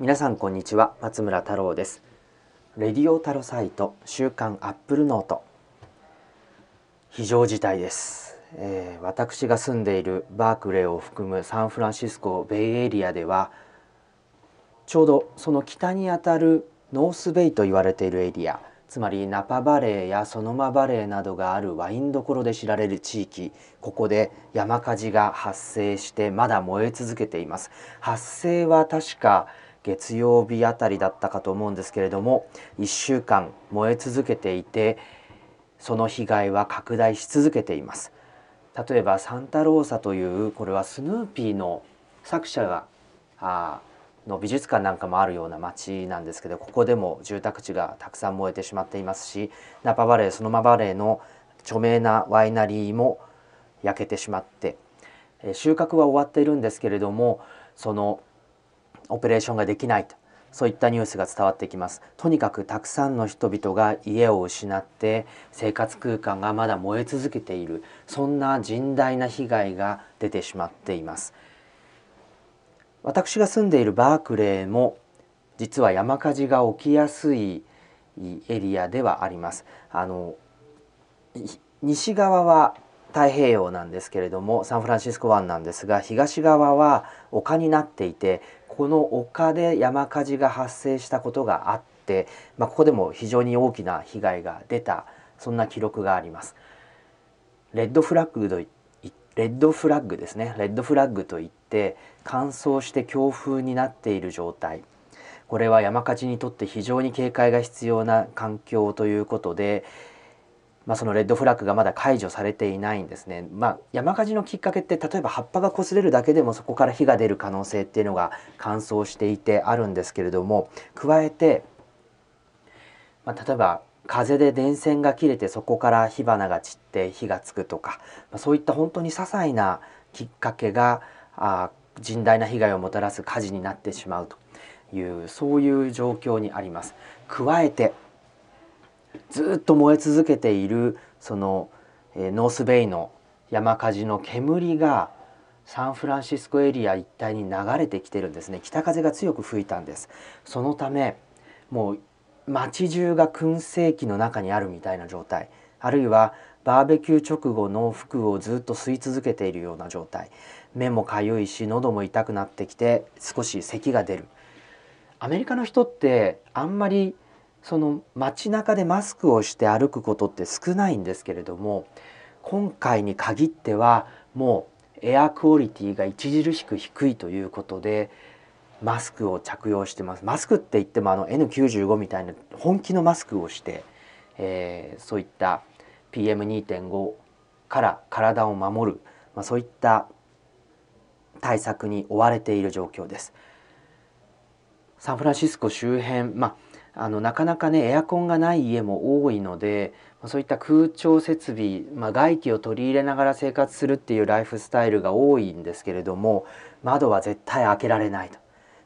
皆さんこんにちは松村太郎です。 Radio TAROSITE 週刊アップルノート。非常事態です、えー、私が住んでいるバークレーを含むサンフランシスコベイエリアではちょうどその北にあたるノースベイと言われているエリアつまりナパバレーやソノマバレーなどがあるワインどころで知られる地域ここで山火事が発生してまだ燃え続けています。発生は確か月曜日あたりだったかと思うんですけれども1週間燃え続けていてその被害は拡大し続けています。例えばサンタローサというこれはスヌーピーの作者があの美術館なんかもあるような町なんですけどここでも住宅地がたくさん燃えてしまっていますしナパバレーソノマバレーの著名なワイナリーも焼けてしまって収穫は終わっているんですけれどもそのオペレーションができないと。そういったニュースが伝わってきます。とにかくたくさんの人々が家を失って生活空間がまだ燃え続けている。そんな甚大な被害が出てしまっています。私が住んでいるバークレーも実は山火事が起きやすいエリアではあります。あの西側は太平洋なんですけれどもサンフランシスコ湾なんですが東側は丘になっていてこの丘で山火事が発生したことがあって、まあ、ここでも非常に大きな被害が出たそんな記録があります。レッドフラッグとレッドフラッグですねレッドフラッグといって乾燥して強風になっている状態これは山火事にとって非常に警戒が必要な環境ということで、まあ、そのレッドフラッグがまだ解除されていないんですね、まあ、山火事のきっかけって例えば葉っぱが擦れるだけでもそこから火が出る可能性っていうのが乾燥していてあるんですけれども加えて、まあ、例えば風で電線が切れてそこから火花が散って火がつくとか、まあ、そういった本当に些細なきっかけがあ甚大な被害をもたらす火事になってしまうというそういう状況にあります。加えてずっと燃え続けているその、えー、ノースベイの山火事の煙がサンフランシスコエリア一帯に流れてきてるんですね。北風が強く吹いたんです。そのためもう街中が燻製機の中にあるみたいな状態。あるいはバーベキュー直後の服をずっと吸い続けているような状態。目もかゆいし喉も痛くなってきて少し咳が出る。アメリカの人ってあんまりその街中でマスクをして歩くことって少ないんですけれども今回に限ってはもうエアクオリティが著しく低いということでマスクを着用してますマスクって言ってもあの N95 みたいな本気のマスクをして、えー、そういった PM2.5 から体を守る、まあ、そういった対策に追われている状況です。サンフランシスコ周辺、まあ、あのなかなかねエアコンがない家も多いのでそういった空調設備、まあ、外気を取り入れながら生活するっていうライフスタイルが多いんですけれども窓は絶対開けられないと。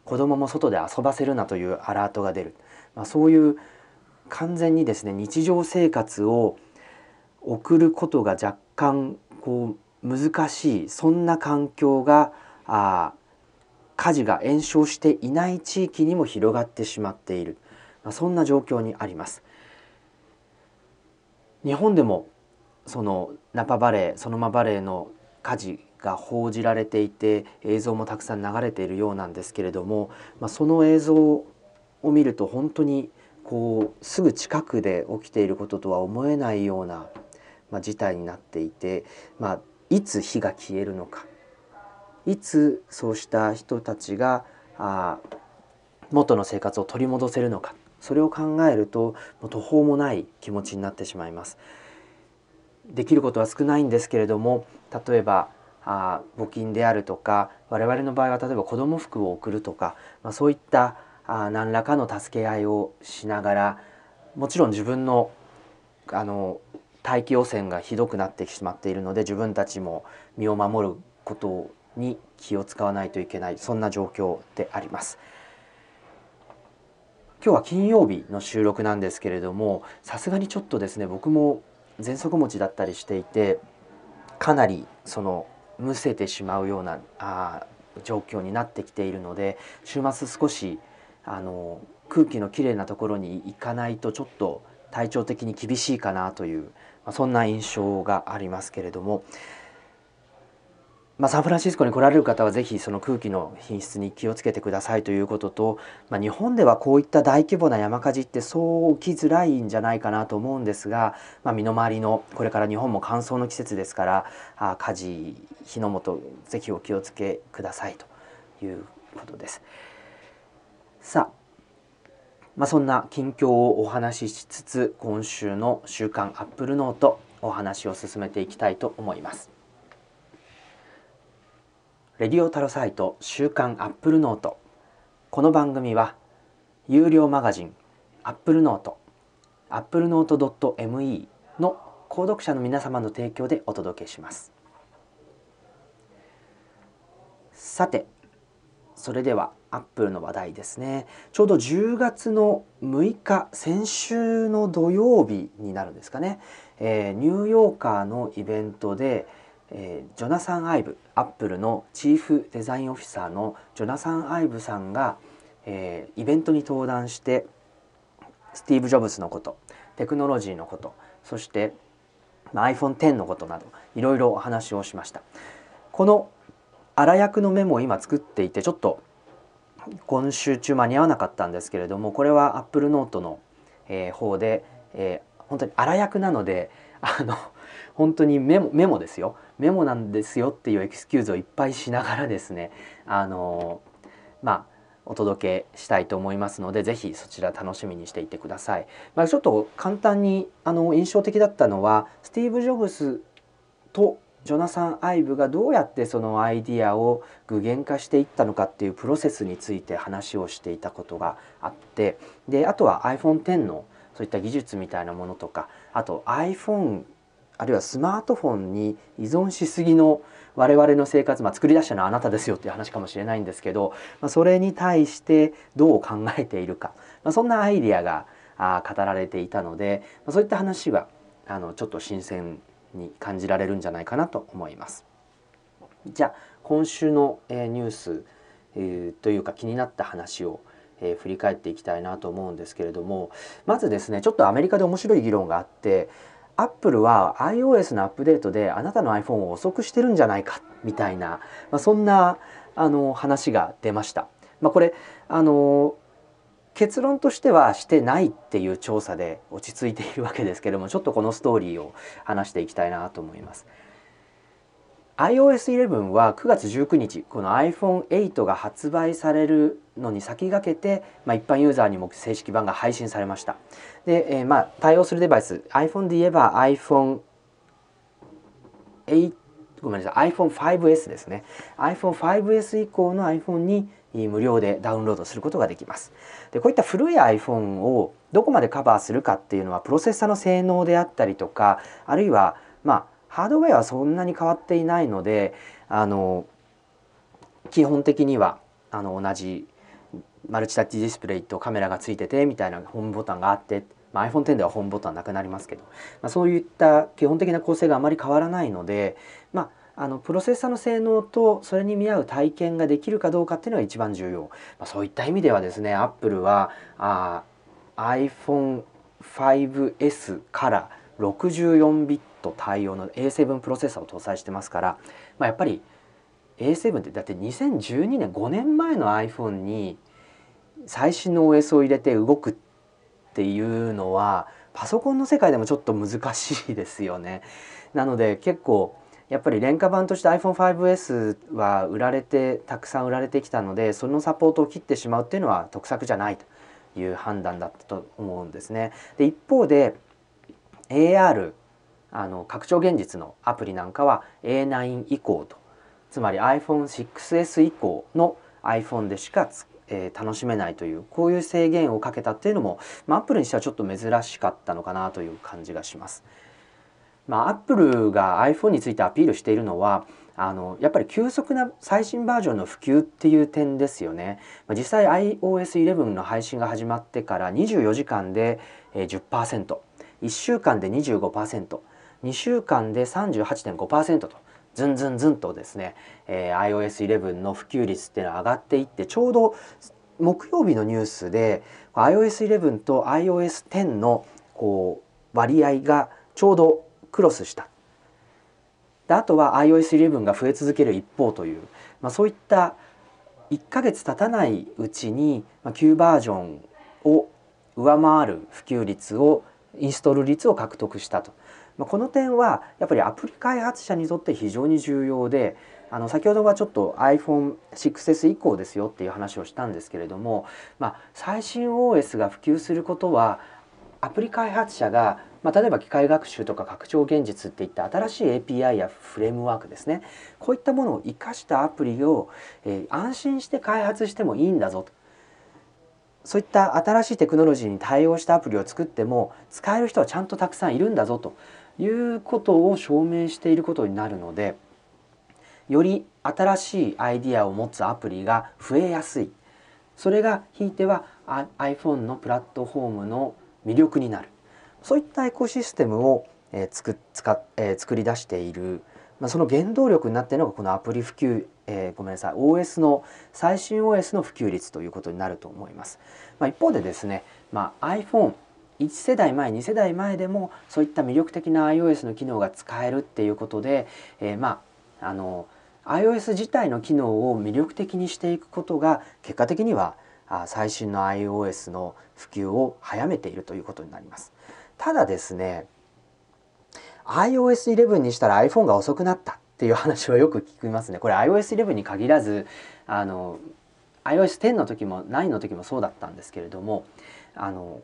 子供も外で遊ばせるなというアラートが出る、まあ、そういう完全にですね日常生活を送ることが若干こう難しいそんな環境があ火事が延焼していない地域にも広がってしまっている、まあ、そんな状況にあります。日本でもそのナパバレーソノマバレーの火事が報じられていて映像もたくさん流れているようなんですけれども、まあ、その映像を見ると本当にこうすぐ近くで起きていることとは思えないような、まあ、事態になっていて、まあ、いつ火が消えるのかいつそうした人たちがあ元の生活を取り戻せるのかそれを考えると途方もない気持ちになってしまいます。できることは少ないんですけれども例えばあ募金であるとか我々の場合は例えば子ども服を送るとか、まあ、そういったあ何らかの助け合いをしながらもちろん自分のあの大気汚染がひどくなってしまっているので自分たちも身を守ることに気を使わないといけないそんな状況であります。今日は金曜日の収録なんですけれどもさすがにちょっとですね僕も喘息持ちだったりしていてかなりそのむせてしまうようなあ状況になってきているので週末少しあの空気のきれいなところに行かないとちょっと体調的に厳しいかなという、まあ、そんな印象がありますけれども、まあ、サンフランシスコに来られる方はぜひその空気の品質に気をつけてくださいということと、まあ、日本ではこういった大規模な山火事ってそう起きづらいんじゃないかなと思うんですが、まあ、身の回りのこれから日本も乾燥の季節ですからあ火事火の元ぜひお気をつけくださいということです。さあまあ、そんな近況をお話ししつつ今週の週刊アップルノートお話を進めていきたいと思います。レディオタロサイト週刊アップルノート。この番組は有料マガジンアップルノートアップルノート .me の購読者の皆様の提供でお届けします。さてそれではアップルの話題ですね。ちょうど10月の6日先週の土曜日になるんですかね、えー、ニューヨーカーのイベントでえー、ジョナサン・アイブアップルのチーフデザインオフィサーのジョナサン・アイブさんが、えー、イベントに登壇してスティーブ・ジョブズのことテクノロジーのことそして、まあ、iPhone10 のことなどいろいろお話をしました。この粗訳のメモを今作っていてちょっと今週中間に合わなかったんですけれどもこれはアップルノートの、えー、方で、えー、本当に粗訳なのであの本当にメモメモですよ。メモなんですよっていうエクスキューズをいっぱいしながらですねあのまあお届けしたいと思いますのでぜひそちら楽しみにしていてください。まあ、ちょっと簡単にあの印象的だったのはスティーブ・ジョブズとジョナサン・アイブがどうやってそのアイディアを具現化していったのかっていうプロセスについて話をしていたことがあってであとは iPhone10 のそういった技術みたいなものとかあと iPhone あるいはスマートフォンに依存しすぎの我々の生活、まあ、作り出したのはあなたですよっていう話かもしれないんですけど、まあ、それに対してどう考えているか、まあ、そんなアイディアがあ語られていたので、まあ、そういった話はあのちょっと新鮮に感じられるんじゃないかなと思います。じゃあ今週の、えー、ニュース、えー、というか気になった話を、えー、振り返っていきたいなと思うんですけれどもまずですねちょっとアメリカで面白い議論があってアップルは iOS のアップデートであなたの iPhone を遅くしてるんじゃないかみたいな、まあ、そんなあの話が出ました。まあ、これあの結論としてはしてないっていう調査で落ち着いているわけですけどもちょっとこのストーリーを話していきたいなと思います。iOS11 は9月19日この iPhone8 が発売されるのに先駆けて、まあ、一般ユーザーにも正式版が配信されました。で、えー、まあ対応するデバイス iPhone で言えば iPhone8 ごめんなさい iPhone5S ですね。iPhone5S 以降の iPhone に無料でダウンロードすることができます。でこういった古い iPhone をどこまでカバーするかっていうのはプロセッサの性能であったりとかあるいはまあハードウェアはそんなに変わっていないのであの基本的にはあの同じマルチタッチディスプレイとカメラがついててみたいなホームボタンがあって、まあ、iPhone10 ではホームボタンなくなりますけど、まあ、そういった基本的な構成があまり変わらないので、まあ、あのプロセッサの性能とそれに見合う体験ができるかどうかっていうのが一番重要、まあ、そういった意味ではですねアップルはあ iPhone5S から64ビット対応の A7 プロセッサーを搭載してますから、まあ、やっぱり A7 ってだって2012年5年前の iPhone に最新の OS を入れて動くっていうのはパソコンの世界でもちょっと難しいですよね。なので結構やっぱり廉価版として iPhone5S は売られてたくさん売られてきたのでそのサポートを切ってしまうっていうのは得策じゃないという判断だったと思うんですね。で一方で AR あの拡張現実のアプリなんかは A9 以降とつまり iPhone6S 以降の iPhone でしかえー、楽しめないというこういう制限をかけたっていうのも、まあ、アップルにしてはちょっと珍しかったのかなという感じがします。まあ、アップルが iPhone についてアピールしているのはあのやっぱり急速な最新バージョンの普及っていう点ですよね。まあ、実際 iOS11 の配信が始まってから24時間で10%、1週間で25%、2週間で38.5%とずんずんずんとですね、えー、iOS11 の普及率っていうのは上がっていってちょうど木曜日のニュースで iOS11 と iOS10 のこう割合がちょうどクロスした。であとは iOS11 が増え続ける一方という、まあ、そういった1ヶ月経たないうちに、旧バージョンを上回る普及率をインストール率を獲得したと、まあ、この点はやっぱりアプリ開発者にとって非常に重要であの先ほどはちょっと iPhone6S 以降ですよっていう話をしたんですけれども、まあ、最新 OS が普及することはアプリ開発者が、まあ、例えば機械学習とか拡張現実っていった新しい API やフレームワークですね。こういったものを生かしたアプリを、えー、安心して開発してもいいんだぞと。そういった新しいテクノロジーに対応したアプリを作っても使える人はちゃんとたくさんいるんだぞと。いうことを証明していることになるのでより新しいアイディアを持つアプリが増えやすい。それがひいては iPhone のプラットフォームの魅力になる。そういったエコシステムを、えー、つく使えー、作り出している、まあ、その原動力になっているのがこのアプリ普及、えー、ごめんなさい。OS の最新 OS の普及率ということになると思います。まあ、一方でですね、まあ、iPhone 1世代前2世代前でもそういった魅力的な iOS の機能が使えるっていうことで、えー、まああの iOS 自体の機能を魅力的にしていくことが結果的には最新の iOS の普及を早めているということになります。ただですね iOS11 にしたら iPhone が遅くなったっていう話はよく聞きますね。これ iOS11 に限らずあの iOS10 の時も9の時もそうだったんですけれどもあの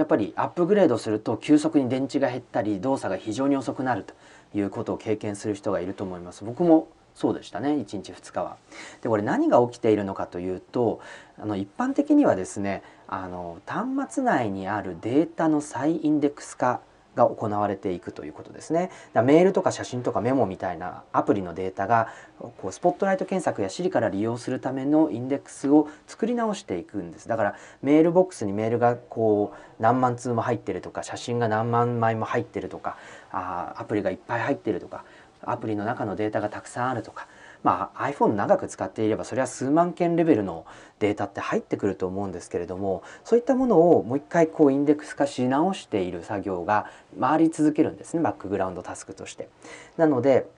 やっぱりアップグレードすると急速に電池が減ったり動作が非常に遅くなるということを経験する人がいると思います。僕もそうでしたね1日2日は。でこれ何が起きているのかというとあの一般的にはですねあの端末内にあるデータの再インデックス化が行われていくということですね。メールとか写真とかメモみたいなアプリのデータがこうスポットライト検索や Siri から利用するためのインデックスを作り直していくんです。だからメールボックスにメールがこう何万通も入ってるとか写真が何万枚も入ってるとかあアプリがいっぱい入ってるとかアプリの中のデータがたくさんあるとか、まあ、iPhone 長く使っていればそれは数万件レベルのデータって入ってくると思うんですけれどもそういったものをもう一回こうインデックス化し直している作業が回り続けるんですねバックグラウンドタスクとして。なので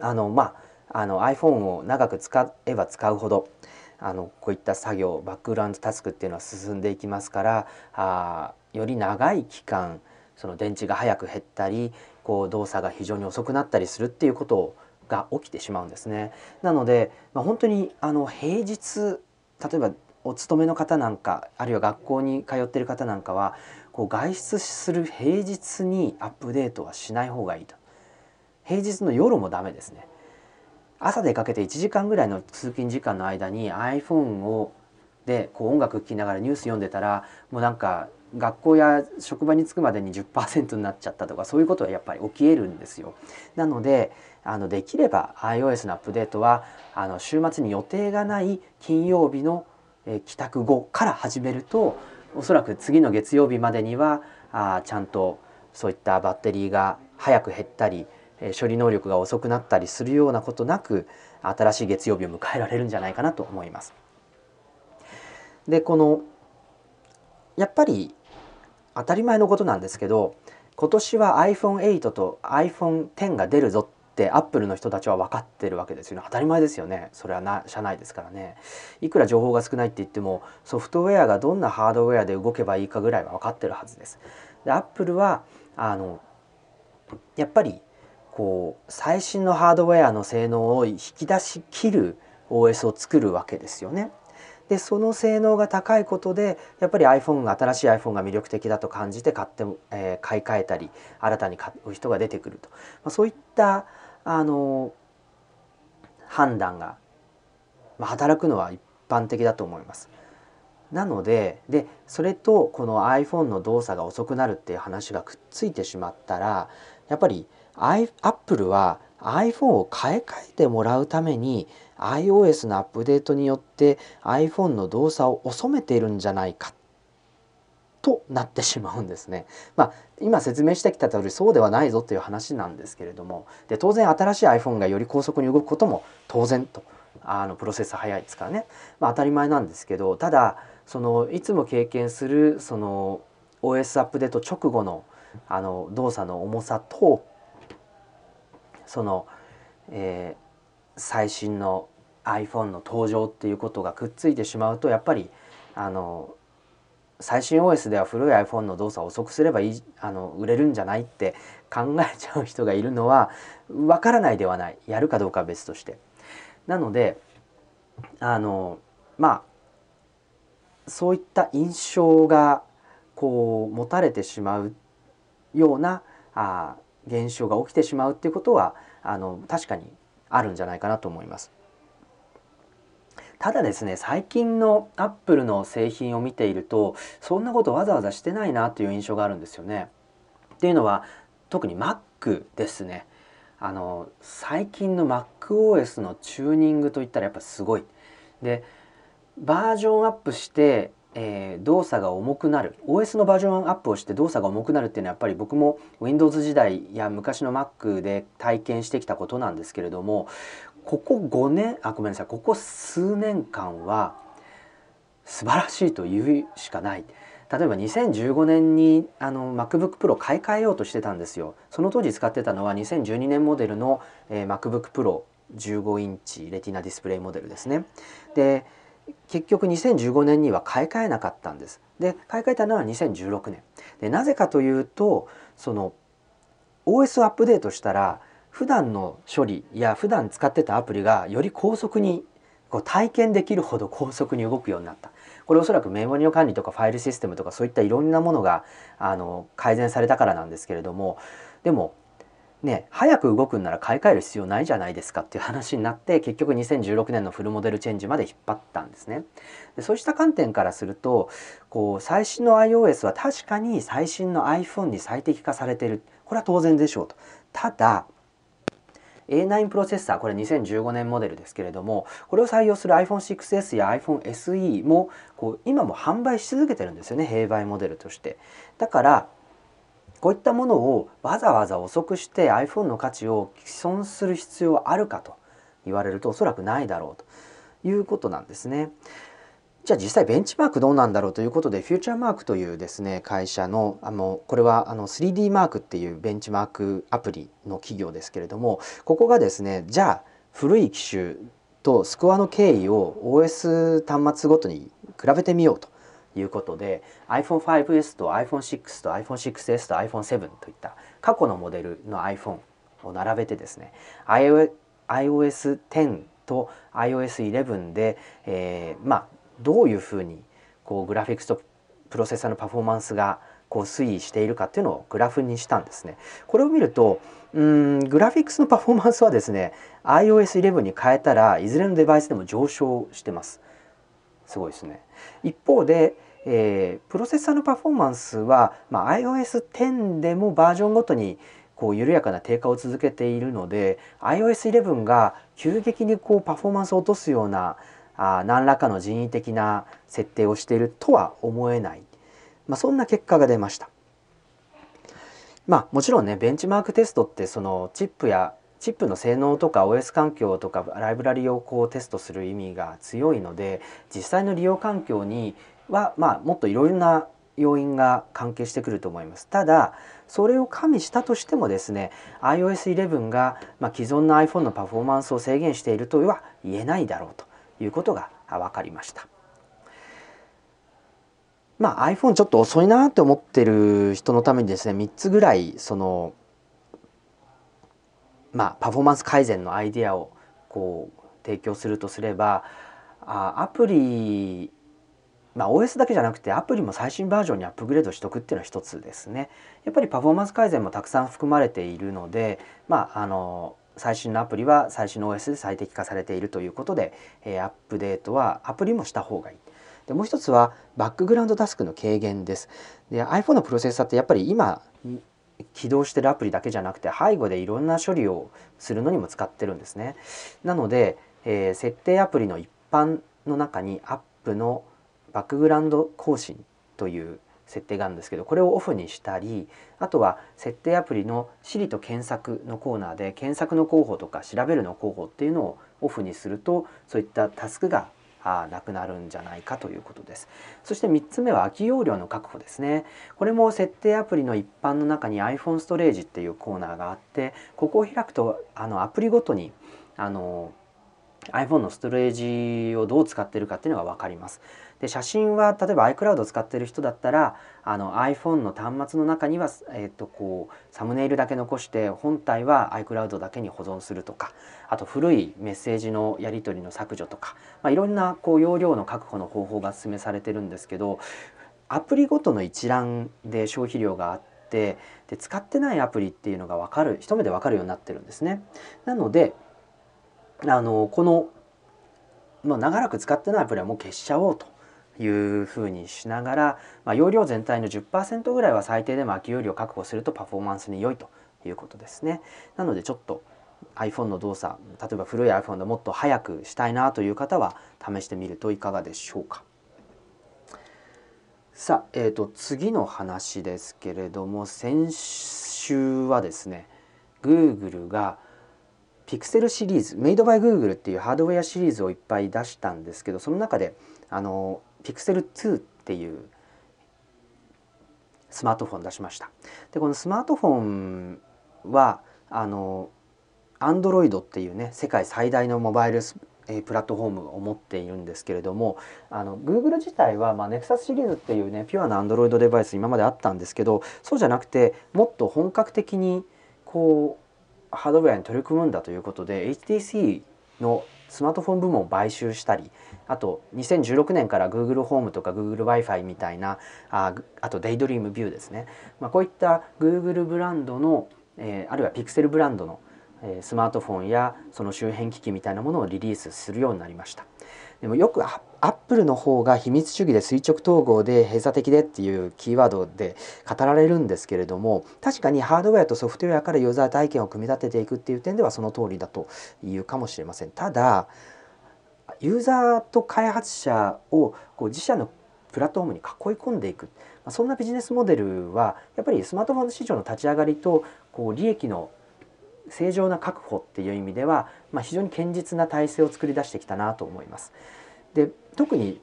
あの、まあ、あの iPhone を長く使えば使うほどあのこういった作業バックグラウンドタスクっていうのは進んでいきますからあより長い期間その電池が早く減ったりこう動作が非常に遅くなったりするっていうことをが起きてしまうんですね。なので、まあ、本当にあの平日例えばお勤めの方なんかあるいは学校に通ってる方なんかはこう外出する平日にアップデートはしない方がいいと平日の夜もダメですね朝出かけて1時間ぐらいの通勤時間の間に iPhone をでこう音楽聴きながらニュース読んでたらもうなんか学校や職場に着くまでに10%になっちゃったとかそういうことはやっぱり起きえるんですよ。なのであのできれば iOS のアップデートはあの週末に予定がない金曜日の、え帰宅後から始めるとおそらく次の月曜日までにはあちゃんとそういったバッテリーが早く減ったり処理能力が遅くなったりするようなことなく新しい月曜日を迎えられるんじゃないかなと思います。でこのやっぱり当たり前のことなんですけど今年は iPhone8 と iPhone10 が出るぞってアップルの人たちは分かってるわけですよね。当たり前ですよね。それはな社内ですからね。いくら情報が少ないって言ってもソフトウェアがどんなハードウェアで動けばいいかぐらいは分かってるはずです。でアップルはあのやっぱりこう最新のハードウェアの性能を引き出しきる OS を作るわけですよね。でその性能が高いことでやっぱり iPhone 新しい iPhone が魅力的だと感じて買って、えー、買い替えたり新たに買う人が出てくると、まあ、そういったあの判断が、まあ、働くのは一般的だと思います。なのででそれとこの iPhone の動作が遅くなるっていう話がくっついてしまったらやっぱり Apple は iPhone を買い替えてもらうために iOS のアップデートによって iPhone の動作を遅めているんじゃないかとなってしまうんですね。まあ、今説明してきた通りそうではないぞという話なんですけれどもで当然新しい iPhone がより高速に動くことも当然とあのプロセッサー速いですからね、まあ、当たり前なんですけどただそのいつも経験するその OS アップデート直後のあの動作の重さとその、えー、最新の iPhone の登場っていうことがくっついてしまうとやっぱりあの最新 OS では古い iPhone の動作を遅くすればいいあの売れるんじゃないって考えちゃう人がいるのはわからないではないやるかどうかは別として。なのであのまあそういった印象がこう持たれてしまうようなあ現象が起きてしまうっていうことはあの確かにあるんじゃないかなと思います。ただですね最近のアップルの製品を見ているとそんなことわざわざしてないなという印象があるんですよね。っていうのは特に Mac ですね。あの最近の MacOS のチューニングといったらやっぱすごい。でバージョンアップしてえー、動作が重くなる OS のバージョンアップをして動作が重くなるっていうのはやっぱり僕も Windows 時代や昔の Mac で体験してきたことなんですけれどもここ5年あごめんなさいここ数年間は素晴らしいと言うしかない。例えば2015年にあの MacBook Pro 買い替えようとしてたんですよその当時使ってたのは2012年モデルの、えー、MacBook Pro 15インチレティナディスプレイモデルですねで結局2015年には買い替えなかったんです。で買い替えたのは2016年。でなぜかというとその OS をアップデートしたら普段の処理や普段使ってたアプリがより高速にこう体験できるほど高速に動くようになった。これおそらくメモリの管理とかファイルシステムとかそういったいろんなものがあの改善されたからなんですけれどもでもね、早く動くんなら買い替える必要ないじゃないですかっていう話になって結局2016年のフルモデルチェンジまで引っ張ったんですね。でそうした観点からするとこう最新の iOS は確かに最新の iPhone に最適化されてるこれは当然でしょうと。ただ A9 プロセッサーこれ2015年モデルですけれどもこれを採用する iPhone6S や iPhone SE もこう今も販売し続けてるんですよね併売モデルとして。だからこういったものをわざわざ遅くして iPhone の価値を毀損する必要はあるかと言われるとおそらくないだろうということなんですね。じゃあ実際ベンチマークどうなんだろうということでフューチャーマークというですね会社のあのこれはあの 3D マークっていうベンチマークアプリの企業ですけれどもここがですねじゃあ古い機種とスコアの経緯を OS 端末ごとに比べてみようということで iPhone5S と iPhone6 と iPhone6S と iPhone7 といった過去のモデルの iPhone を並べてですね iOS10 と iOS11 で、えー、まあどういうふうにこうグラフィックスとプロセッサーのパフォーマンスがこう推移しているかっていうのをグラフにしたんですね。これを見るとうんグラフィックスのパフォーマンスはですね iOS11 に変えたらいずれのデバイスでも上昇してます。すごいですね。一方でえー、プロセッサーのパフォーマンスは、まあ、iOS10 でもバージョンごとにこう緩やかな低下を続けているので iOS11 が急激にこうパフォーマンスを落とすようなあ何らかの人為的な設定をしているとは思えない、まあ、そんな結果が出ました。まあもちろんねベンチマークテストってそのチップやチップの性能とか OS 環境とかライブラリをこうテストする意味が強いので実際の利用環境には、まあ、もっといろいろな要因が関係してくると思います。ただそれを加味したとしてもですね iOS11 が、まあ、既存の iPhone のパフォーマンスを制限しているとは言えないだろうということが分かりました。まあ、iPhone ちょっと遅いなって思ってる人のためにですね3つぐらいそのまあパフォーマンス改善のアイデアをこう提供するとすればあアプリまあ、OS だけじゃなくてアプリも最新バージョンにアップグレードしておくっていうのは一つですね。やっぱりパフォーマンス改善もたくさん含まれているので、まあ、あの最新のアプリは最新の OS で最適化されているということで、え、アップデートはアプリもした方がいい。でもう一つはバックグラウンドタスクの軽減です。で iPhone のプロセッサーってやっぱり今起動してるアプリだけじゃなくて背後でいろんな処理をするのにも使ってるんですね。なので、えー、設定アプリの一般の中にアップのバックグラウンド更新という設定があるんですけどこれをオフにしたりあとは設定アプリの Siri と検索のコーナーで検索の候補とか調べるの候補っていうのをオフにするとそういったタスクがあなくなるんじゃないかということですそして3つ目は空き容量の確保ですねこれも設定アプリの一般の中に iPhone ストレージっていうコーナーがあってここを開くとあのアプリごとにあの iPhone のストレージをどう使ってるかっていうのが分かります。で写真は例えば iCloud を使ってる人だったらあの iPhone の端末の中には、えー、とこうサムネイルだけ残して本体は iCloud だけに保存するとかあと古いメッセージのやり取りの削除とか、まあ、いろんなこう容量の確保の方法が示されてるんですけどアプリごとの一覧で消費量があってで使ってないアプリっていうのが分かる一目で分かるようになってるんですね。なのであのこの、まあ、長らく使ってないアプリはもう消しちゃおうというふうにしながら、まあ、容量全体の10%ぐらいは最低でも空き容量を確保するとパフォーマンスに良いということですね。なのでちょっと iPhone の動作例えば古い iPhone でもっと早くしたいなという方は試してみるといかがでしょうか。さあ、えーと、次の話ですけれども先週はですね Google がピクセルシリーズメイドバイグーグルっていうハードウェアシリーズをいっぱい出したんですけどその中であのピクセル2っていうスマートフォン出しました。でこのスマートフォンはあのアンドロイドっていうね世界最大のモバイルえプラットフォームを持っているんですけれどもあの Google 自体は、まあ、Nexus シリーズっていうねピュアな Android デバイス今まであったんですけどそうじゃなくてもっと本格的にこうハードウェアに取り組むんだということで HTC のスマートフォン部門を買収したりあと2016年から Google ホームとか Google Wi-Fi みたいなああと Daydream View ですね、まあ、こういった Google ブランドの、えー、あるいはピクセルブランドのえスマートフォンやその周辺機器みたいなものをリリースするようになりました。でもよくアップルの方が秘密主義で垂直統合で閉鎖的でっていうキーワードで語られるんですけれども確かにハードウェアとソフトウェアからユーザー体験を組み立てていくっていう点ではその通りだというかもしれません。ただユーザーと開発者をこう自社のプラットフォームに囲い込んでいく。そんなビジネスモデルはやっぱりスマートフォン市場の立ち上がりとこう利益の正常な確保っていう意味では、まあ、非常に堅実な体制を作り出してきたなと思います。で特に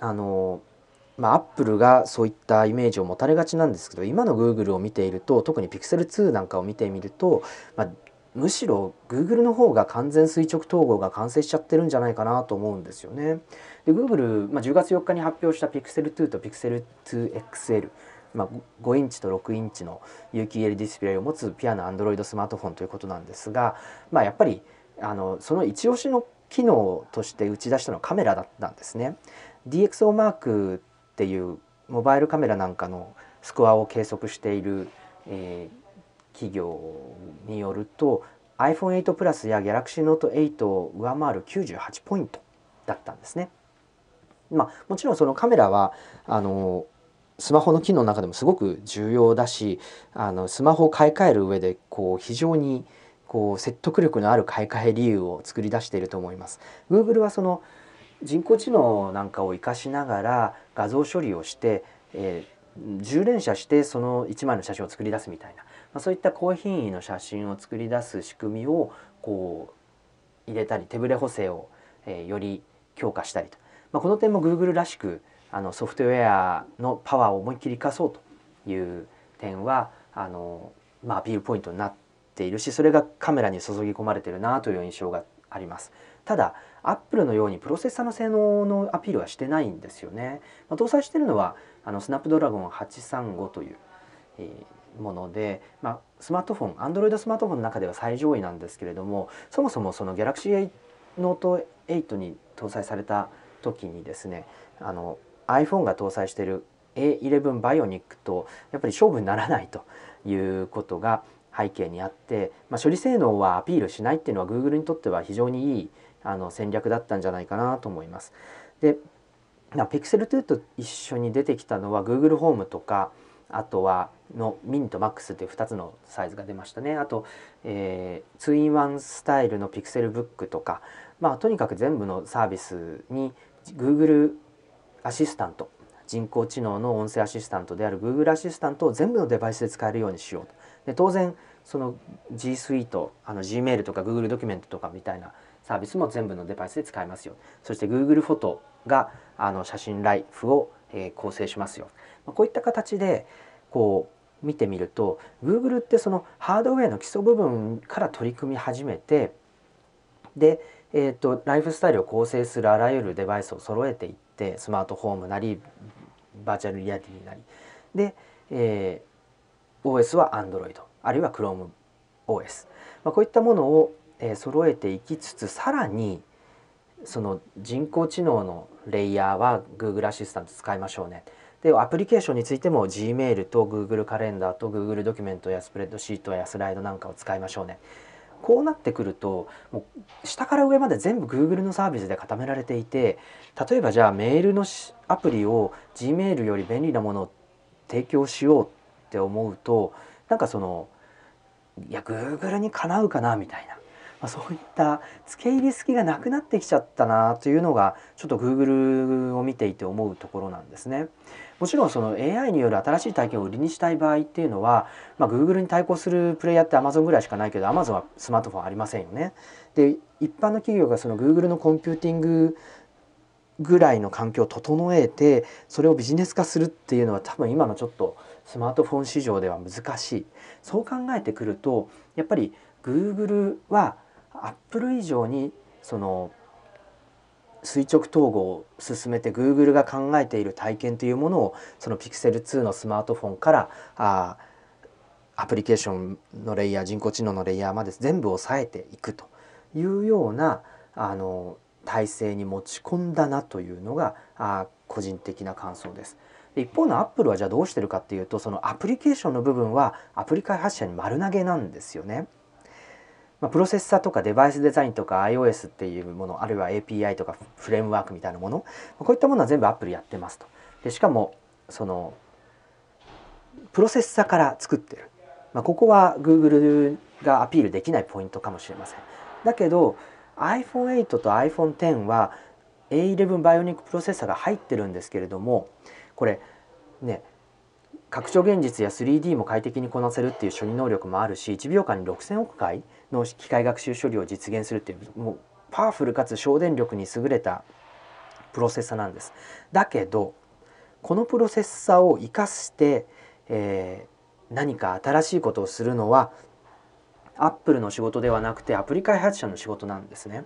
あのまあ、アップルがそういったイメージを持たれがちなんですけど今の Google を見ていると特に Pixel2 なんかを見てみると、まあ、むしろ Google の方が完全垂直統合が完成しちゃってるんじゃないかなと思うんですよね。で Google、まあ、10月4日に発表した Pixel2 と Pixel2XL まあ、5インチと6インチの有機 EL ディスプレイを持つピアノアンドロイドスマートフォンということなんですが、まあ、やっぱりあのその一押しの機能として打ち出したのはカメラだったんですね。DxO マークっていうモバイルカメラなんかのスコアを計測している、えー、企業によると iPhone8 プラスや Galaxy Note 8を上回る98ポイントだったんですね。まあ、もちろんそのカメラはあのスマホの機能の中でもすごく重要だしあのスマホを買い替える上でこう非常にこう説得力のある買い替え理由を作り出していると思います。Google はその人工知能なんかを生かしながら画像処理をして、えー、10連写してその1枚の写真を作り出すみたいな、まあ、そういった高品位の写真を作り出す仕組みをこう入れたり手ぶれ補正を、えー、より強化したりと、まあ、この点も Google らしくあのソフトウェアのパワーを思いっきり生かそうという点はあの、まあ、アピールポイントになっているしそれがカメラに注ぎ込まれてるなという印象があります。ただアップルのようにプロセッサーの性能のアピールはしてないんですよね。まあ、搭載しているのはあのスナップドラゴン835という、えー、もので、まあ、スマートフォンアンドロイドスマートフォンの中では最上位なんですけれどもそもそもその Galaxy Note 8に搭載された時にですねあの iPhone が搭載している A11 バイオニックとやっぱり勝負にならないということが背景にあって、まあ、処理性能はアピールしないっていうのは Google にとっては非常にいいあの戦略だったんじゃないかなと思います。で Pixel 2と一緒に出てきたのは Google ホームとかあとはのミニとマックスという2つのサイズが出ましたねあと、えー、2-in-1 スタイルの Pixel Book とかまあとにかく全部のサービスに Google アシスタント人工知能の音声アシスタントである Google アシスタントを全部のデバイスで使えるようにしようと。で当然その G Suite あの Gmail とか Google ドキュメントとかみたいなサービスも全部のデバイスで使えますよそして Google フォトがあの写真ライフを、えー、構成しますよまこういった形でこう見てみると Google ってそのハードウェアの基礎部分から取り組み始めてで、えーと、ライフスタイルを構成するあらゆるデバイスを揃えていっってスマートフォームなりバーチャルリアリティなりで、えー、OS は Android あるいは ChromeOS、まあ、こういったものを、えー、揃えていきつつさらにその人工知能のレイヤーは Google アシスタント使いましょうね。でアプリケーションについても Gmail と Google カレンダーと Google ドキュメントやスプレッドシートやスライドなんかを使いましょうね。こうなってくるともう下から上まで全部 Google のサービスで固められていて例えばじゃあメールのアプリを Gmail より便利なものを提供しようって思うとなんかそのいや Google にかなうかなみたいな。まあ、そういった付け入り隙がなくなってきちゃったなというのがちょっと Google を見ていて思うところなんですね。もちろんその AI による新しい体験を売りにしたい場合っていうのは、まあ、Google に対抗するプレイヤーって Amazon ぐらいしかないけど Amazon はスマートフォンありませんよね。で一般の企業がその Google のコンピューティングぐらいの環境を整えてそれをビジネス化するっていうのは多分今のちょっとスマートフォン市場では難しいそう考えてくるとやっぱり Google はアップル以上にその垂直統合を進めて Google が考えている体験というものをその Pixel 2のスマートフォンからあアプリケーションのレイヤー人工知能のレイヤーまで全部抑えていくというようなあの体制に持ち込んだなというのがあ個人的な感想です。一方のアップルはじゃあどうしてるかっていうとそのアプリケーションの部分はアプリ開発者に丸投げなんですよね。まあ、プロセッサーとかデバイスデザインとか iOS っていうものあるいは API とかフレームワークみたいなものこういったものは全部アップルやってますと。でしかもそのプロセッサーから作ってる、まあ、ここは Google がアピールできないポイントかもしれません。だけど iPhone8 と iPhone10 は A11 バイオニックプロセッサーが入ってるんですけれどもこれね拡張現実や 3D も快適にこなせるっていう処理能力もあるし1秒間に6,000億回の機械学習処理を実現するっていうもうパワフルかつ省電力に優れたプロセッサなんです。だけどこのプロセッサを生かして、えー、何か新しいことをするのはアップルの仕事ではなくてアプリ開発者の仕事なんですね。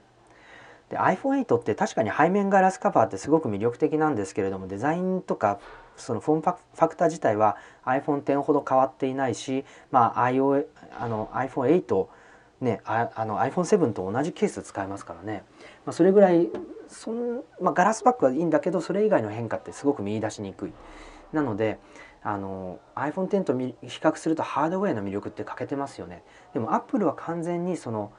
で iPhone8 って確かに背面ガラスカバーってすごく魅力的なんですけれどもデザインとかそのフォームファクター自体は iPhone10 ほど変わっていないし、まあ、IO あの iPhone8 ね、ああの iPhone7 と同じケース使えますからね、まあ、それぐらいそん、まあ、ガラスバッグはいいんだけどそれ以外の変化ってすごく見出しにくい。なのであの iPhone10 と比較するとハードウェアの魅力って欠けてますよね。でも Apple は完全にその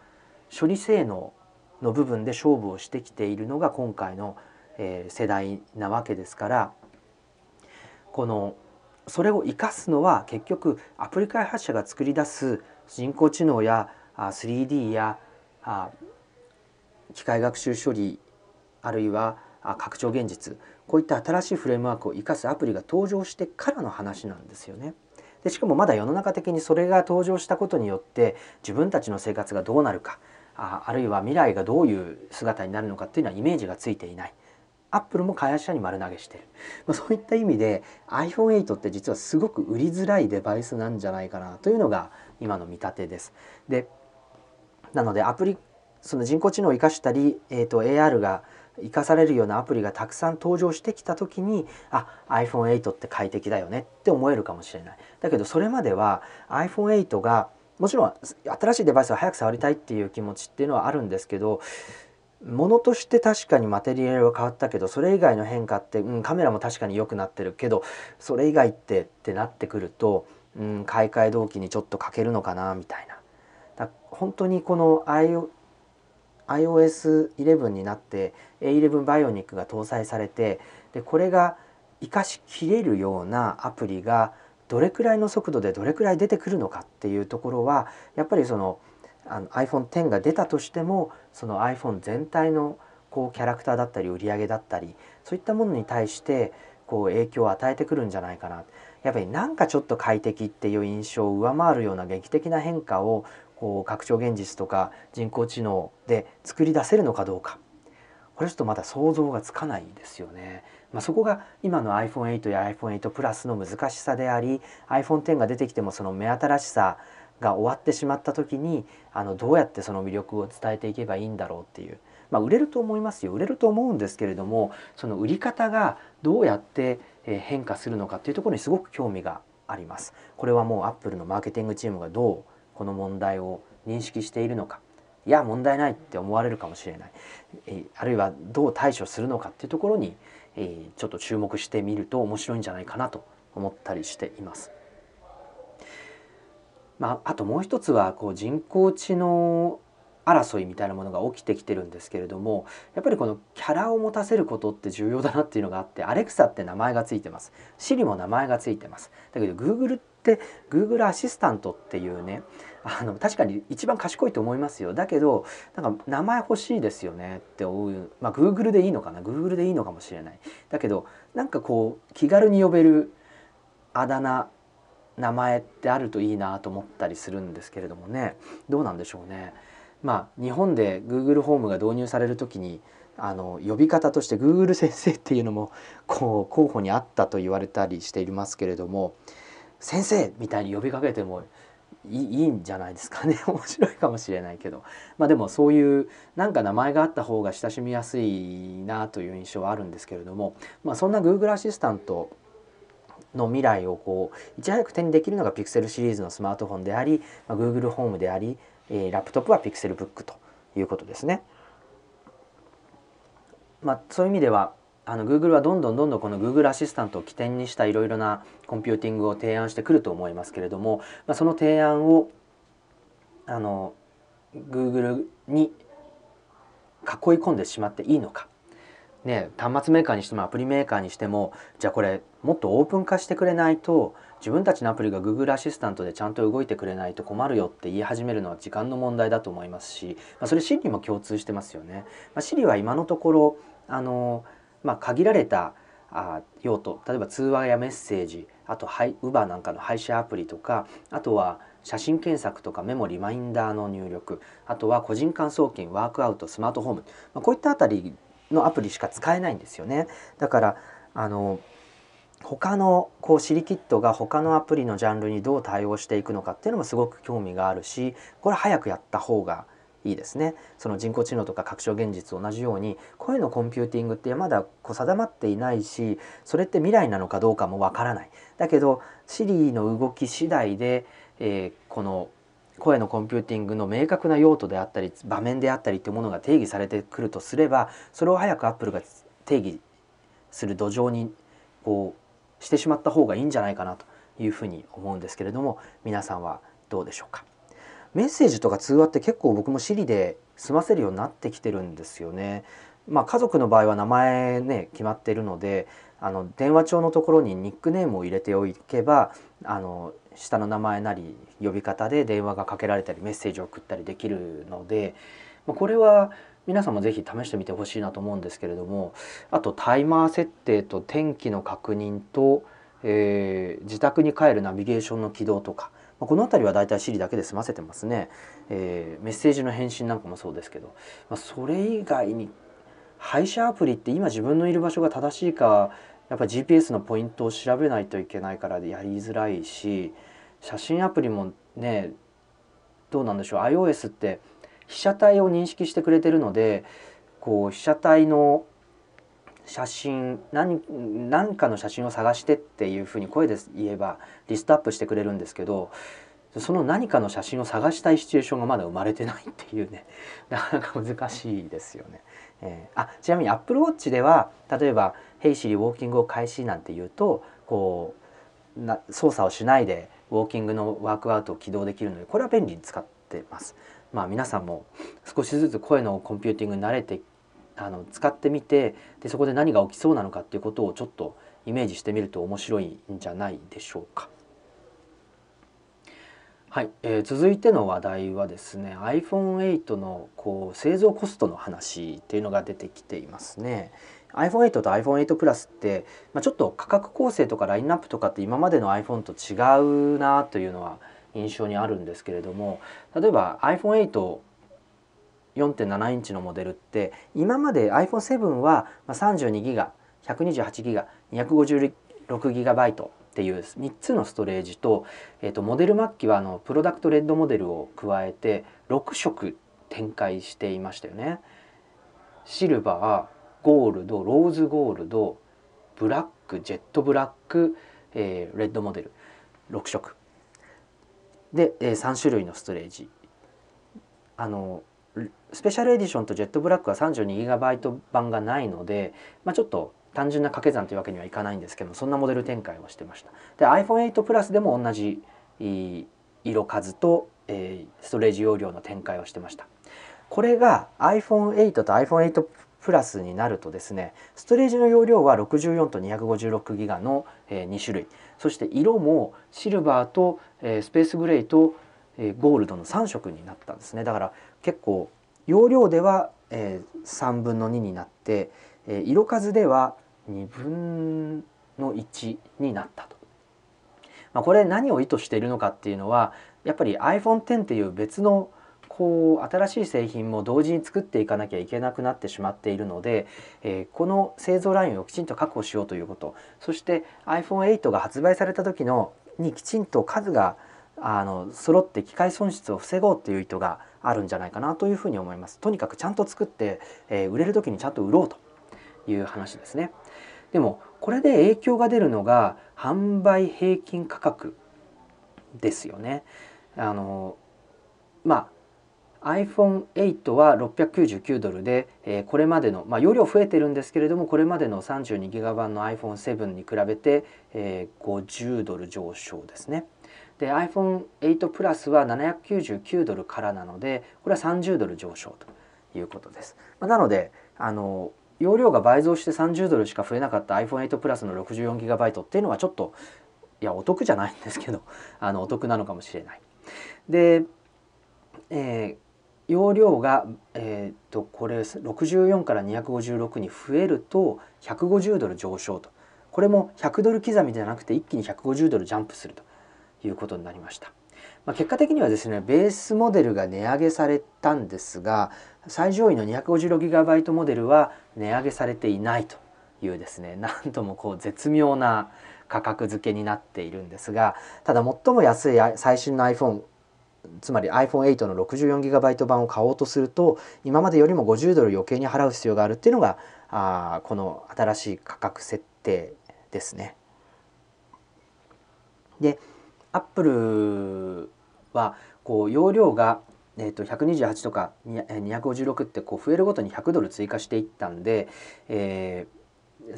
処理性能の部分で勝負をしてきているのが今回の、えー、世代なわけですからこのそれを生かすのは結局アプリ開発者が作り出す人工知能や 3D や機械学習処理あるいは拡張現実こういった新しいフレームワークを生かすアプリが登場してからの話なんですよね。でしかもまだ世の中的にそれが登場したことによって自分たちの生活がどうなるかああるいは未来がどういう姿になるのかっていうのはイメージがついていない。アップルも開発者に丸投げしてる、まあ、そういった意味で iPhone8 って実はすごく売りづらいデバイスなんじゃないかなというのが今の見立てです。でなのでアプリその人工知能を生かしたり、えーと、AR が生かされるようなアプリがたくさん登場してきた時にあ iPhone8 って快適だよねって思えるかもしれないだけどそれまでは iPhone8 がもちろん新しいデバイスを早く触りたいっていう気持ちっていうのはあるんですけどものとして確かにマテリアルは変わったけどそれ以外の変化って、うん、カメラも確かに良くなってるけどそれ以外ってってなってくると、うん、買い替え動機にちょっと欠けるのかなみたいな。だ本当にこの iOS11 になって A11 バイオニックが搭載されてでこれが生かしきれるようなアプリがどれくらいの速度でどれくらい出てくるのかっていうところはやっぱりそのあの iPhone10 が出たとしてもその iPhone 全体のこうキャラクターだったり売り上げだったりそういったものに対してこう影響を与えてくるんじゃないかなやっぱりなんかちょっと快適っていう印象を上回るような劇的な変化をこう拡張現実とか人工知能で作り出せるのかどうかこれちょっとまだ想像がつかないですよね。まあ、そこが今の iPhone8 や iPhone8 プラスの難しさであり iPhone10 が出てきてもその目新しさが終わってしまった時にあのどうやってその魅力を伝えていけばいいんだろうっていう、まあ、売れると思いますよ売れると思うんですけれどもその売り方がどうやって変化するのかっていうところにすごく興味があります。これはもうアップルのマーケティングチームがどうこの問題を認識しているのかいや問題ないって思われるかもしれない、えあるいはどう対処するのかっていうところに、えちょっと注目してみると面白いんじゃないかなと思ったりしています。まあ、あともう一つはこう人工知能争いみたいなものが起きてきてるんですけれどもやっぱりこのキャラを持たせることって重要だなっていうのがあってアレクサって名前がついてます。シリも名前がついてます。だけど Google って Google アシスタントっていうねあの確かに一番賢いと思いますよ。だけどなんか名前欲しいですよねって思うまあ Google でいいのかな。Google でいいのかもしれない。だけどなんかこう気軽に呼べるあだ名名前ってあるといいなと思ったりするんですけれどもね。どうなんでしょうね。まあ日本で Google ホームが導入される時にあの呼び方として Google 先生っていうのもこう候補にあったと言われたりしていますけれども先生みたいに呼びかけてもいいんじゃないですかね。面白いかもしれないけど。まあでもそういうなんか名前があった方が親しみやすいなという印象はあるんですけれども、まあ、そんな Google アシスタントの未来をこをいち早く手にできるのが Pixel シリーズのスマートフォンであり、まあ、Google ホームであり、えー、ラップトップは Pixel Book ということですね。まあ、そういう意味ではあの Google はどんどんどんどんこの Google アシスタントを起点にしたいろいろなコンピューティングを提案してくると思いますけれども、まあ、その提案をあの Google に囲い込んでしまっていいのかね、端末メーカーにしてもアプリメーカーにしてもじゃあこれもっとオープン化してくれないと自分たちのアプリが Google アシスタントでちゃんと動いてくれないと困るよって言い始めるのは時間の問題だと思いますし、まあ、それ Siri も共通してますよね。まあ、Siri は今のところあの、まあ、限られたあ用途例えば通話やメッセージあと Uber なんかの配車アプリとかあとは写真検索とかメモリマインダーの入力あとは個人間送金ワークアウトスマートフォーム、まあ、こういったあたりのアプリしか使えないんですよね。だからあの他のこうシリキットが他のアプリのジャンルにどう対応していくのかっていうのもすごく興味があるしこれ早くやった方がいいですね。その人工知能とか拡張現実と同じように声のコンピューティングってまだこう定まっていないしそれって未来なのかどうかもわからない。だけどシリの動き次第で、えー、この声のコンピューティングの明確な用途であったり場面であったりというものが定義されてくるとすればそれを早くアップルが定義する土壌にこうしてしまった方がいいんじゃないかなというふうに思うんですけれども皆さんはどうでしょうか？メッセージとか通話って結構僕も Siri で済ませるようになってきてるんですよね。まあ、家族の場合は名前ね決まってるのであの電話帳のところにニックネームを入れておけばあの下の名前なり呼び方で電話がかけられたりメッセージを送ったりできるので、まあ、これは皆さんも是非試してみてほしいなと思うんですけれどもあとタイマー設定と天気の確認と、えー、自宅に帰るナビゲーションの起動とか、まあ、この辺りはだいたい Siri だけで済ませてますね、えー、メッセージの返信なんかもそうですけど、まあ、それ以外に配車アプリって今自分のいる場所が正しいかやっぱ GPS のポイントを調べないといけないからやりづらいし写真アプリもねどうなんでしょう iOS って被写体を認識してくれてるのでこう被写体の写真何何かの写真を探してっていうふうに声で言えばリストアップしてくれるんですけどその何かの写真を探したいシチュエーションがまだ生まれてないっていうね なかなか難しいですよね。えー、あちなみに Apple Watch では例えば「Hey Siri ウォーキングを開始」なんて言うとこうな操作をしないでウォーキングのワークアウトを起動できるのでこれは便利に使ってます。まあ、皆さんも少しずつ声のコンピューティングに慣れてあの使ってみてでそこで何が起きそうなのかっていうことをちょっとイメージしてみると面白いんじゃないでしょうか。はい、えー、続いての話題はですね iPhone8 のこう製造コストの話っていうのが出てきていますね。iPhone8 と iPhone8 プラスって、まあ、ちょっと価格構成とかラインナップとかって今までの iPhone と違うなというのは印象にあるんですけれども例えば iPhone8 4.7インチのモデルって今まで iPhone7 は32ギガ128ギガ256ギガバイトっていう3つのストレージと,、えー、とモデル末期はあのプロダクトレッドモデルを加えて6色展開していましたよね。シルバーゴールドローズゴールドブラックジェットブラック、えー、レッドモデル6色で、えー、3種類のストレージ。あのスペシャルエディションとジェットブラックは 32GB 版がないので、まあ、ちょっと単純な掛け算というわけにはいかないんですけどそんなモデル展開をしてました。で iPhone8 プラスでも同じ色数と、えー、ストレージ容量の展開をしてました。これが iPhone8 と iPhone8 プラスになるとですねストレージの容量は64と256ギガの、えー、2種類。そして色もシルバーと、えー、スペースグレーと、えー、ゴールドの3色になったんですねだから結構容量では、えー、3分の2になって、えー、色数では2分の1になったと。まあ、これ何を意図しているのかっていうのはやっぱり iPhone X っていう別のこう新しい製品も同時に作っていかなきゃいけなくなってしまっているので、えー、この製造ラインをきちんと確保しようということそして iPhone8 が発売された時のにきちんと数があの揃って機械損失を防ごうという意図があるんじゃないかなというふうに思います。とにかくちゃんと作って、えー、売れる時にちゃんと売ろうという話ですね。でもこれで影響が出るのが販売平均価格ですよね。あのまあ iPhone8 は699ドルで、えー、これまでの、まあ、容量増えてるんですけれどもこれまでの32ギガ版の iPhone7 に比べて、えー、50ドル上昇ですね。で iPhone8 プラスは799ドルからなのでこれは30ドル上昇ということです。まあなのであの容量が倍増して30ドルしか増えなかった iPhone8 プラスの 64GB っていうのはちょっといやお得じゃないんですけどあのお得なのかもしれない。で、えー、容量が、えー、とこれ64から256に増えると150ドル上昇とこれも100ドル刻みじゃなくて一気に150ドルジャンプするということになりました。まあ、結果的にはですねベースモデルが値上げされたんですが最上位の 256GB モデルは値上げされていないというですねなんともこう絶妙な価格付けになっているんですがただ最も安い最新の iPhone つまり iPhone8 の 64GB 版を買おうとすると今までよりも50ドル余計に払う必要があるっていうのがあこの新しい価格設定ですね。でアップルはこう容量がえー、と128とか256ってこう増えるごとに100ドル追加していったんで、えー、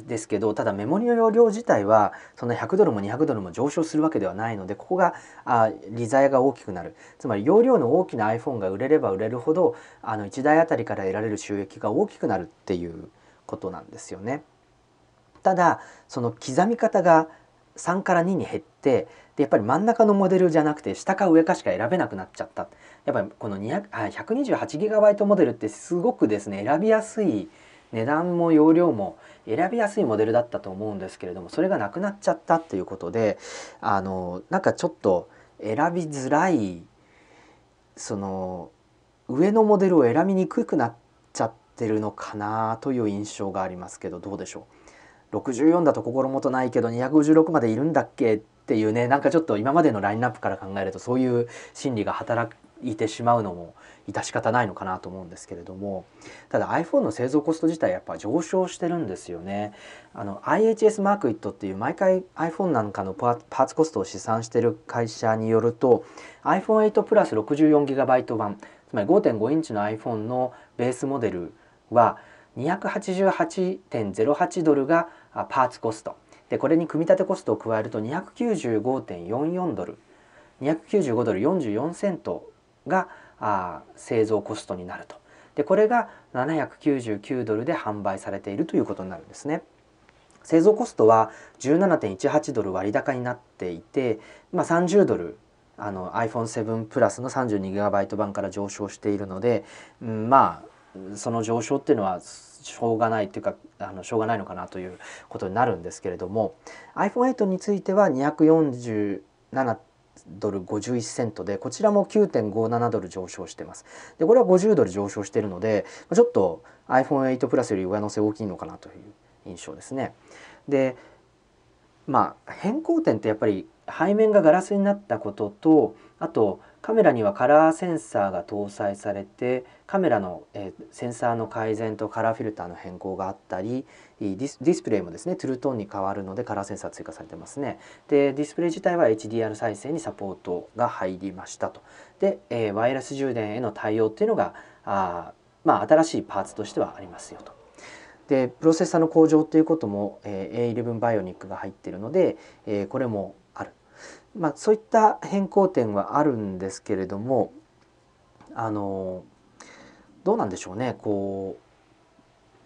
ですけどただメモリの容量自体はそんな100ドルも200ドルも上昇するわけではないのでここがあ利ザヤが大きくなるつまり容量の大きな iPhone が売れれば売れるほどあの1台あたりから得られる収益が大きくなるっていうことなんですよね。ただその刻み方が3から2に減ってでやっぱり真ん中のモデルじゃなくて下か上かしか選べなくなっちゃったやっぱりこの 128GB モデルってすごくですね選びやすい値段も容量も選びやすいモデルだったと思うんですけれどもそれがなくなっちゃったっていうことであのなんかちょっと選びづらいその上のモデルを選びにくくなっちゃってるのかなという印象がありますけどどうでしょう？64だと心もとないけど256までいるんだっけっていうねなんかちょっと今までのラインナップから考えるとそういう心理が働いてしまうのも致し方ないのかなと思うんですけれどもただ iPhone の製造コスト自体やっぱ上昇してるんですよね。あの IHS マークイットっていう毎回 iPhone なんかのパーツコストを試算してる会社によると iPhone8 プラス 64GB 版つまり5.5インチの iPhone のベースモデルは288.08ドルがパーツコストでこれに組み立てコストを加えると295.44ドル295ドル44セントがあ製造コストになるとでこれが799ドルで販売されているということになるんですね。製造コストは17.18ドル割高になっていて、まあ、30ドルあの iPhone7 プラスの 32GB 版から上昇しているので、うん、まあその上昇っていうのはしょうがないっていうかあのしょうがないのかなということになるんですけれども iPhone8 については247ドル51セントでこちらも9.57ドル上昇してます。でこれは50ドル上昇しているのでちょっと iPhone8 プラスより上乗せ大きいのかなという印象ですね。でまあ変更点ってやっぱり背面がガラスになったこととあとカメラにはカラーセンサーが搭載されてカメラの、えー、センサーの改善とカラーフィルターの変更があったりディスプレイもですねトゥルートーンに変わるのでカラーセンサー追加されてますね。でディスプレイ自体は HDR 再生にサポートが入りましたと。で、えー、ワイヤレス充電への対応っていうのがあまあ新しいパーツとしてはありますよと。でプロセッサーの向上っていうことも、えー、A11 バイオニックが入っているので、えー、これもまあ、そういった変更点はあるんですけれどもあのどうなんでしょうねこう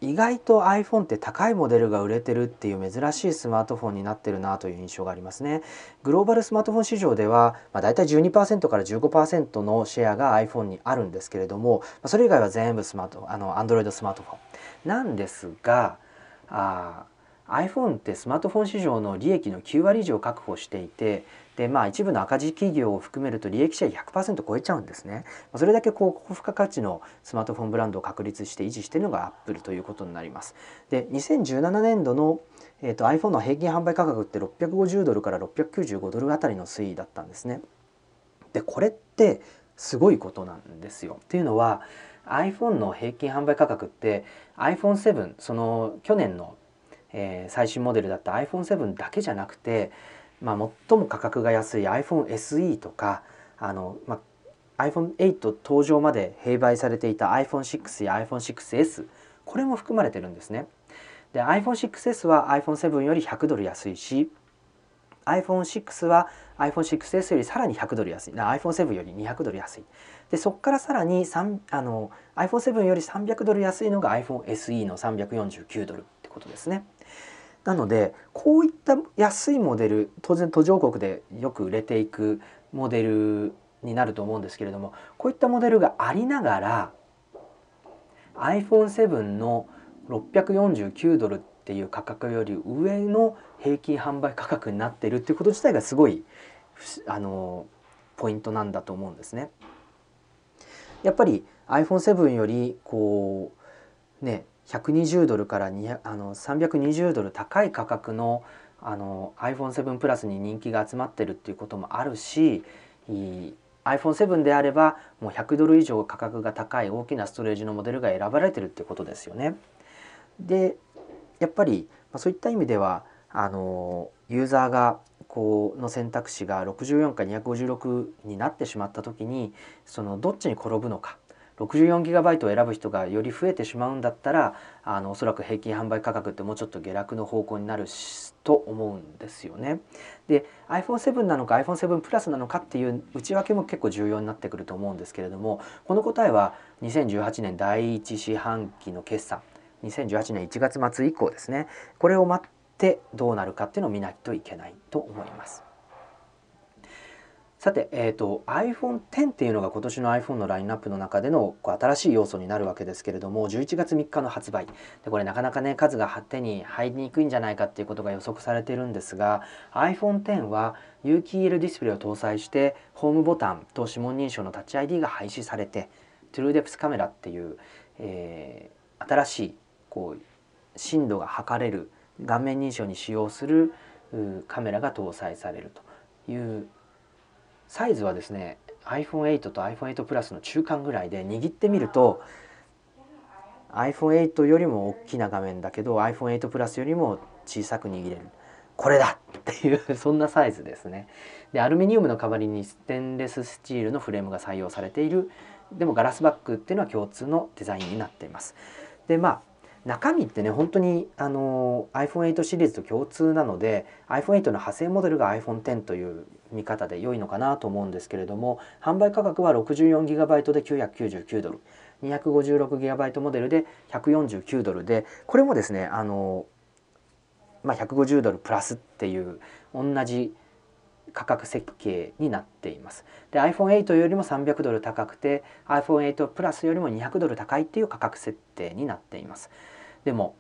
意外と iPhone って高いモデルが売れてるっていう珍しいスマートフォンになってるなという印象がありますね。グローバルスマートフォン市場では、まあ、大体12%から15%のシェアが iPhone にあるんですけれどもそれ以外は全部スマートあの Android スマートフォンなんですがあ iPhone ってスマートフォン市場の利益の9割以上確保していてでまあ一部の赤字企業を含めると利益シェア100%超えちゃうんですね。それだけこう高付加価値のスマートフォンブランドを確立して維持しているのがアップルということになります。で2017年度のえーと、iPhone の平均販売価格って650ドルから695ドルあたりの推移だったんですね。でこれってすごいことなんですよ。っていうのは iPhone の平均販売価格って iPhone7 その去年の、えー、最新モデルだった iPhone7 だけじゃなくてまあ、最も価格が安い iPhone SE とかあの、まあ、iPhone8 登場まで併売されていた iPhone6 や iPhone6S これも含まれてるんですね。で iPhone6S は iPhone7 より100ドル安いし iPhone6 は iPhone6S よりさらに100ドル安い iPhone7 より200ドル安いでそこからさらにあの iPhone7 より300ドル安いのが iPhone SE の349ドルってことですね。なのでこういった安いモデル当然途上国でよく売れていくモデルになると思うんですけれどもこういったモデルがありながら iPhone7 の649ドルっていう価格より上の平均販売価格になってるっていうこと自体がすごいあのポイントなんだと思うんですね。やっぱり iPhone7 よりこうね120ドルからあの320ドル高い価格のあの iPhone7 プラスに人気が集まってるっていうこともあるし iPhone7 であればもう100ドル以上価格が高い大きなストレージのモデルが選ばれてるっていうことですよね。でやっぱりそういった意味ではあのユーザーがこうの選択肢が64か256になってしまった時にそのどっちに転ぶのか 64GB を選ぶ人がより増えてしまうんだったらあのおそらく平均販売価格ってもうちょっと下落の方向になると思うんですよね。で iPhone7 なのか iPhone7 プラスなのかっていう内訳も結構重要になってくると思うんですけれどもこの答えは2018年第1四半期の決算2018年1月末以降ですねこれを待ってどうなるかっていうのを見ないといけないと思います。さて、えーと、iPhone10 っていうのが今年の iPhone のラインナップの中でのこう新しい要素になるわけですけれども11月3日の発売。でこれなかなかね数が手に入りにくいんじゃないかっていうことが予測されてるんですが iPhone10 は有機 EL ディスプレイを搭載してホームボタンと指紋認証のタッチ ID が廃止されて TrueDepth カメラっていう、えー、新しいこう深度が測れる顔面認証に使用するカメラが搭載されるというサイズはですね iPhone8 と iPhone8 プラスの中間ぐらいで握ってみると iPhone8 よりも大きな画面だけど iPhone8 プラスよりも小さく握れる。これだ! っていうそんなサイズですね。でアルミニウムの代わりにステンレススチールのフレームが採用されている。でもガラスバッグっていうのは共通のデザインになっています。でまあ中身ってね本当にあの iPhone8 シリーズと共通なので iPhone8 の派生モデルが iPhone10 という見方で良いのかなと思うんですけれども販売価格は 64GB で999ドル 256GB モデルで149ドルでこれもですねあの、まあ、150ドルプラスっていう同じ価格設計になっています。で iPhone8 よりも300ドル高くて iPhone8 プラスよりも200ドル高いっていう価格設定になっています。でも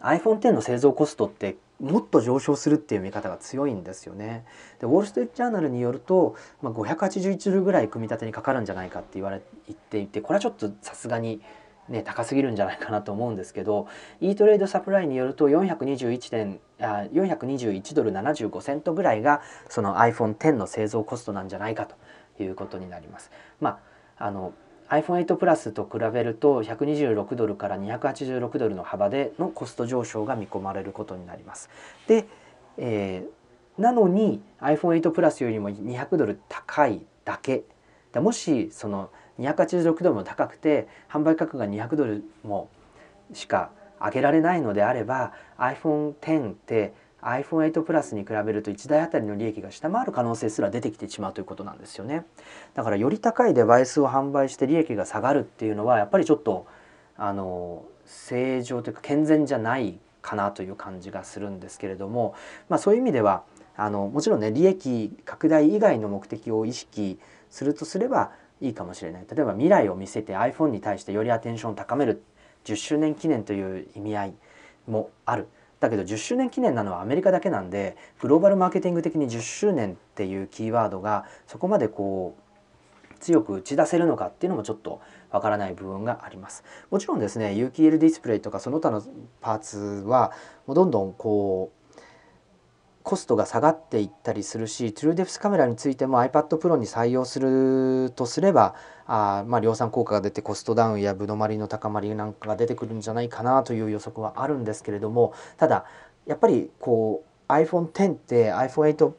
iPhone X の製造コストってもっと上昇するっていう見方が強いんですよね。でウォール・ストリート・ジャーナルによると、まあ、581ドルぐらい組み立てにかかるんじゃないかって言われ言っていてこれはちょっとさすがにね、高すぎるんじゃないかなと思うんですけど e トレードサプライによると421点あ421ドル75セントぐらいがその iPhone10 の製造コストなんじゃないかということになります。まあ、あの iPhone8 プラスと比べると126ドルから286ドルの幅でのコスト上昇が見込まれることになります。で、えー、なのに iPhone8 プラスよりも200ドル高いだけもしその286ドルも高くて販売価格が200ドルもしか上げられないのであれば iPhone10 って iPhone8 プラスに比べると1台あたりの利益が下回る可能性すら出てきてしまうということなんですよね。だからより高いデバイスを販売して利益が下がるっていうのはやっぱりちょっとあの正常というか健全じゃないかなという感じがするんですけれども、まあ、そういう意味ではあのもちろんね利益拡大以外の目的を意識するとすればいいかもしれない。例えば未来を見せて iPhone に対してよりアテンションを高める10周年記念という意味合いもある。だけど10周年記念なのはアメリカだけなんでグローバルマーケティング的に10周年っていうキーワードがそこまでこう強く打ち出せるのかっていうのもちょっとわからない部分があります。もちろんですね有機 l ディスプレイとかその他のパーツはもうどんどんこうコストが下がっていったりするし TrueDepth カメラについても iPad Pro に採用するとすればあまあ量産効果が出てコストダウンやぶどまりの高まりなんかが出てくるんじゃないかなという予測はあるんですけれどもただやっぱりこう iPhone10 って iPhone8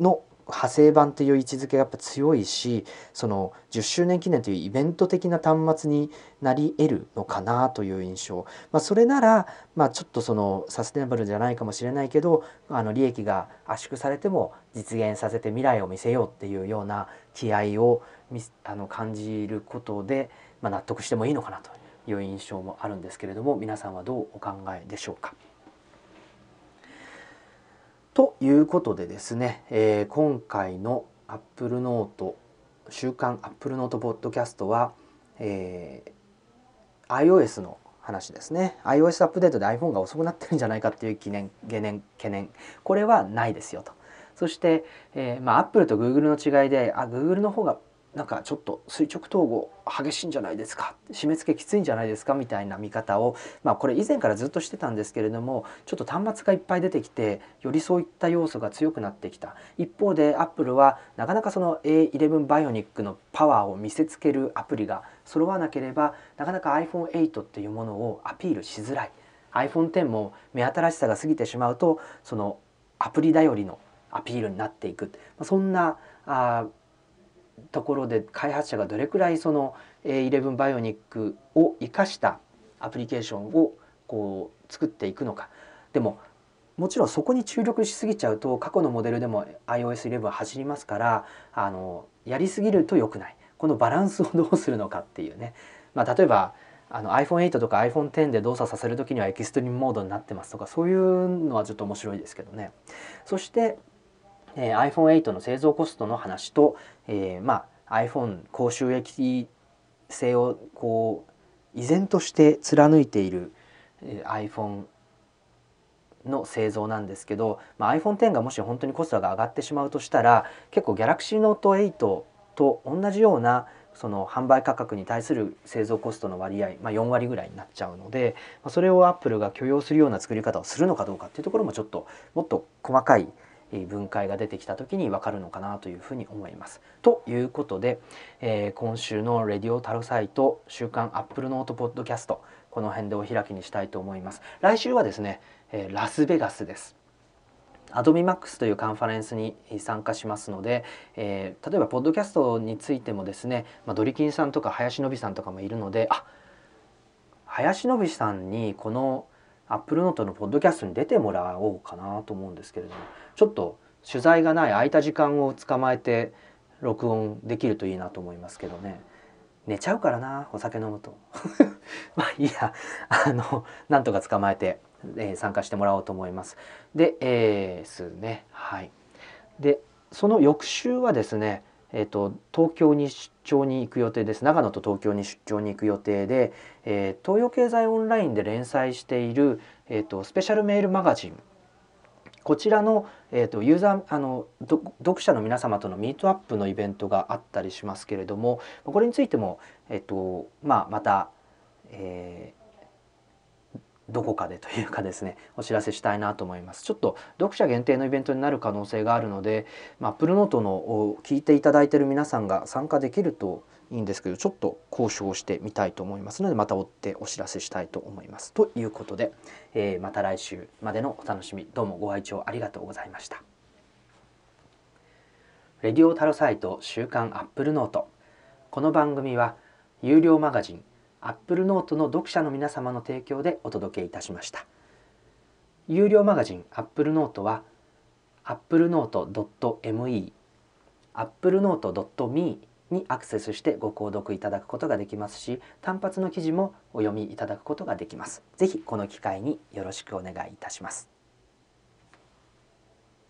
の派生版という位置づけがやっぱ強いしその10周年記念というイベント的な端末になり得るのかなという印象、まあ、それなら、まあ、ちょっとそのサステナブルじゃないかもしれないけどあの利益が圧縮されても実現させて未来を見せようっていうような気合をあの感じることで、まあ、納得してもいいのかなという印象もあるんですけれども皆さんはどうお考えでしょうか？ということでですね、えー、今回のアップルノート週刊アップルノートポッドキャストは、えー、iOS の話ですね。iOS アップデートで iPhone が遅くなってるんじゃないかっていう懸念懸念懸念。これはないですよと。そして、えー、まあアップルと Google の違いであ Google の方がなんかちょっと垂直統合激しいんじゃないですか？締め付けきついんじゃないですか？みたいな見方をまあこれ以前からずっとしてたんですけれどもちょっと端末がいっぱい出てきてよりそういった要素が強くなってきた。一方でアップルはなかなかその A11 バイオニックのパワーを見せつけるアプリが揃わなければなかなか iPhone8 っていうものをアピールしづらい。iPhone10 も目新しさが過ぎてしまうとそのアプリ頼りのアピールになっていく。そんなあところで開発者がどれくらいその A11 バイオニックを生かしたアプリケーションをこう作っていくのか。でももちろんそこに注力しすぎちゃうと過去のモデルでも iOS11 走りますからあのやりすぎると良くない。このバランスをどうするのかっていうね、まあ、例えばあの iPhone8 とか iPhone10 で動作させる時にはエキストリームモードになってますとかそういうのはちょっと面白いですけどね。そしてえー、iPhone8 の製造コストの話と、えー、まあ iPhone 高収益性をこう依然として貫いている、えー、iPhone の製造なんですけど、まあ、iPhone X がもし本当にコストが上がってしまうとしたら結構 Galaxy Note 8と同じようなその販売価格に対する製造コストの割合、まあ、4割ぐらいになっちゃうのでまあそれをアップルが許容するような作り方をするのかどうかっていうところもちょっともっと細かい分解が出てきた時に分かるのかなというふうに思います。ということで、えー、今週の「レディオタルサイト週刊アップルノートポッドキャスト」この辺でお開きにしたいと思います。来週はですね、えー、ラスベガスです。アドビマックスというカンファレンスに参加しますので、えー、例えばポッドキャストについてもですね、まあ、ドリキンさんとか林伸さんとかもいるのであ林伸さんにこのアップルノートのポッドキャストに出てもらおうかなと思うんですけれどもちょっと取材がない空いた時間を捕まえて録音できるといいなと思いますけどね。寝ちゃうからなお酒飲むと。まあいいや。あのなんとか捕まえて、えー、参加してもらおうと思います。でえー、すね。はい。でその翌週はですねえーと、東京に出張に行く予定です。長野と東京に出張に行く予定で、えー、東洋経済オンラインで連載している、えーと、スペシャルメールマガジンこちらの、えーと、ユーザーあの読者の皆様とのミートアップのイベントがあったりしますけれどもこれについても、えーとまあ、また、えどこかでというかですねお知らせしたいなと思います。ちょっと読者限定のイベントになる可能性があるので、まあ、プルノートの聞いていただいている皆さんが参加できるといいんですけどちょっと交渉してみたいと思いますのでまた追ってお知らせしたいと思います。ということで、えー、また来週までのお楽しみどうもご愛聴ありがとうございました。レディオタロサイト週刊アップルノートこの番組は有料マガジンアップルノートの読者の皆様の提供でお届けいたしました。有料マガジンアップルノートは applenote.me applenote.me にアクセスしてご購読いただくことができますし単発の記事もお読みいただくことができます。ぜひこの機会によろしくお願いいたします。